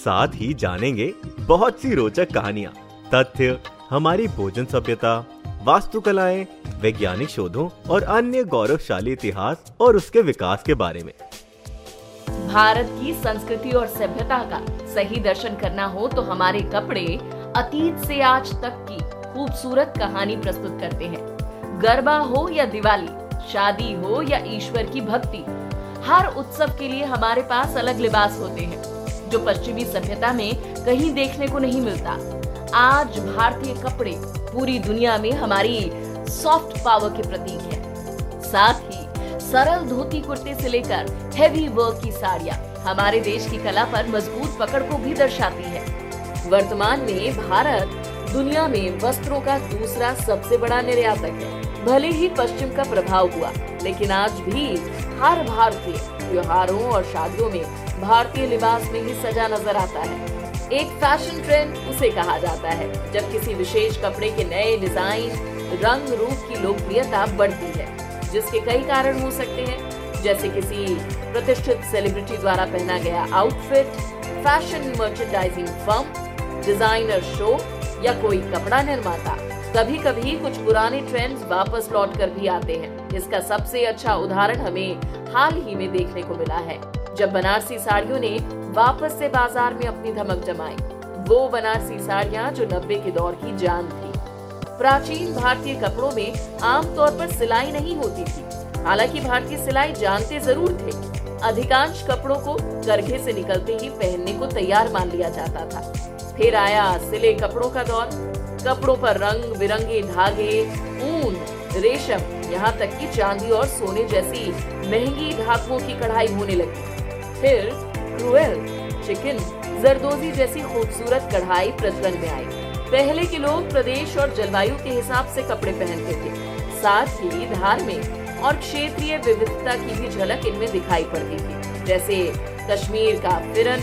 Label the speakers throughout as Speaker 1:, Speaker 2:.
Speaker 1: साथ ही जानेंगे बहुत सी रोचक कहानियाँ, तथ्य, हमारी भोजन सभ्यता, वास्तुकलाएँ, वैज्ञानिक शोधों और अन्य गौरवशाली इतिहास और उसके विकास के बारे में।
Speaker 2: भारत की संस्कृति और सभ्यता का सही दर्शन करना हो तो हमारे कपड़े अतीत से आज तक की खूबसूरत कहानी प्रस्तुत करते हैं। गरबा हो या दिवाली, शादी हो या ईश्वर की भक्ति, हर उत्सव के लिए हमारे पास अलग लिबास होते हैं। जो पश्चिमी सभ्यता में कहीं देखने को नहीं मिलता। आज भारतीय कपड़े पूरी दुनिया में हमारी सॉफ्ट पावर के प्रतीक है। साथ ही सरल धोती कुर्ते से लेकर हेवी वर्क की साड़ियाँ हमारे देश की कला पर मज़बूत पकड़ को भी दर्शाती है। वर्तमान में भारत दुनिया में वस्त्रों का दूसरा सबसे बड़ा निर्यातक है। भले ही पश्चिम का प्रभाव हुआ, लेकिन आज भी हर भारतीय त्योहारों और शादियों में भारतीय लिबास में ही सजा नज़र आता है। एक फ़ैशन ट्रेंड उसे कहा जाता है, जब किसी विशेष कपड़े के नए डिज़ाइन, रंग रूप की लोकप्रियता बढ़ती है, जिसके कई कारण हो सकते हैं। जैसे किसी प्रतिष्ठित सेलिब्रिटी द्वारा पहना गया outfit fashion merchandising firm designer show या कोई कपड़ा निर्माता। कभी कभी कुछ पुराने ट्रेंड्स वापस लौट कर भी आते हैं। इसका सबसे अच्छा उदाहरण हमें हाल ही में देखने को मिला है। जब बनारसी साड़ियों ने वापस से बाज़ार में अपनी धमक जमाई, वो बनारसी साड़ियाँ जो नब्बे के दौर की जान थी। प्राचीन भारतीय कपड़ों में आमतौर पर सिलाई नहीं होती थी। हालाँकि भारतीय सिलाई जानते ज़रूर थे। अधिकांश कपड़ों को करघे से निकलते ही पहनने को तैयार मान लिया जाता था। फिर आया सिले कपड़ों का दौर। कपड़ों पर रंग बिरंगे धागे, ऊन, रेशम, यहाँ तक कि चांदी और सोने जैसी महँगी धातुओं की कढ़ाई होने लगी। फिर क्रुएल, चिकन, जरदोजी जैसी खूबसूरत कढ़ाई प्रचलन में आई। पहले के लोग प्रदेश और जलवायु के हिसाब से कपड़े पहनते थे, साथ ही धार्मिक और क्षेत्रीय विविधता की भी झलक इनमें दिखाई पड़ती थी। जैसे कश्मीर का फिरन,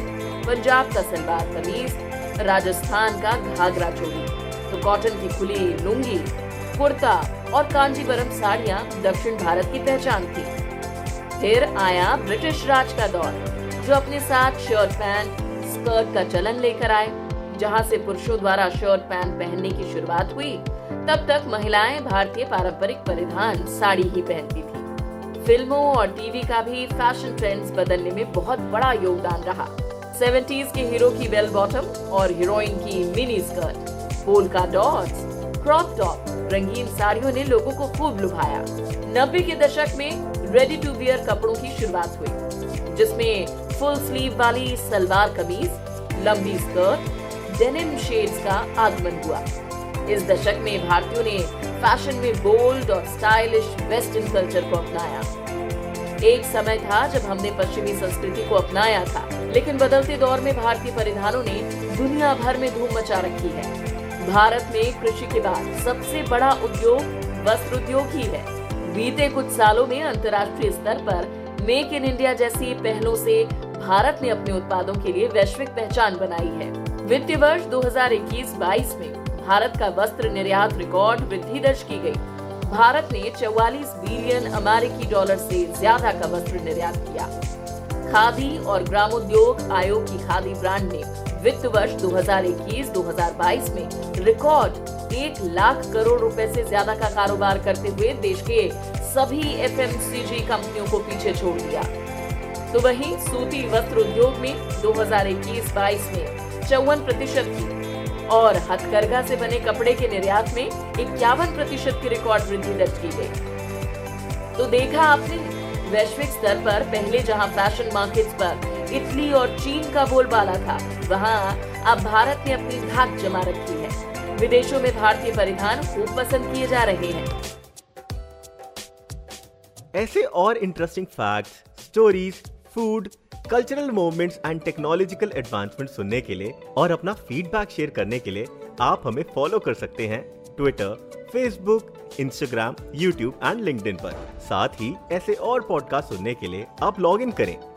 Speaker 2: पंजाब का सलवार कमीज, राजस्थान का घाघरा चोली। तो कॉटन की खुली लुंगी, कुर्ता और कांजीवरम साड़ियाँ दक्षिण भारत की पहचान थी। फिर आया ब्रिटिश राज का दौर, जो अपने साथ शर्ट पैंट, स्कर्ट का चलन लेकर आए। जहाँ से पुरुषों द्वारा शर्ट पैंट पहनने की शुरुआत हुई, तब तक महिलाएँ भारतीय पारंपरिक परिधान साड़ी ही पहनती थी। फ़िल्मों और टीवी का भी फ़ैशन ट्रेंड्स बदलने में बहुत बड़ा योगदान रहा। सेवेंटीज के हीरो की बेल बॉटम और हीरोइन की mini skirt polka dots crop top, रंगीन साड़ियों ने लोगों को खूब लुभाया। नब्बे के दशक में रेडी टू वियर कपड़ों की शुरुआत हुई, जिसमें फुल स्लीव वाली सलवार कमीज, लंबी स्कर्ट डेनिम शेड्स का आगमन हुआ। इस दशक में भारतीयों ने फ़ैशन में बोल्ड और स्टाइलिश वेस्टर्न कल्चर को अपनाया। एक समय था जब हमने पश्चिमी संस्कृति को अपनाया था, लेकिन बदलते दौर में भारतीय परिधानों ने दुनिया भर में धूम मचा रखी है। भारत में कृषि के बाद सबसे बड़ा उद्योग वस्त्र उद्योग ही है। बीते कुछ सालों में अंतर्राष्ट्रीय स्तर पर मेक इन इंडिया जैसी पहलों से भारत ने अपने उत्पादों के लिए वैश्विक पहचान बनाई है। वित्तीय वर्ष 2021-22 में भारत का वस्त्र निर्यात रिकॉर्ड वृद्धि दर्ज की गई। भारत ने 44 बिलियन अमेरिकी डॉलर से ज़्यादा का वस्त्र निर्यात किया। खादी और ग्रामोद्योग आयोग की खादी ब्रांड ने वित्त वर्ष 2021-2022 में रिकॉर्ड एक लाख करोड़ रुपए से ज़्यादा का कारोबार करते हुए देश के सभी एफएमसीजी कंपनियों को पीछे छोड़ दिया। तो वहीं सूती वस्त्र उद्योग में 2021-22 में चौवन प्रतिशत की और हथकरघा से बने कपड़े के निर्यात में इक्यावन प्रतिशत की रिकॉर्ड वृद्धि दर्ज की गई। तो देखा आपने, वैश्विक स्तर पर पहले जहाँ फ़ैशन मार्केट्स पर इटली और चीन का बोलबाला था। वहाँ अब भारत ने अपनी धाक जमा रखी है। विदेशों में भारतीय परिधान खूब पसंद किए जा रहे हैं।
Speaker 1: ऐसे और interesting facts, stories food cultural movements and technological advancement सुनने के लिए और अपना फीडबैक शेयर करने के लिए आप हमें फॉलो कर सकते हैं Twitter Facebook Instagram YouTube and link पर। साथ ही ऐसे और पॉडकास्ट सुनने के लिए आप लॉग इन करें।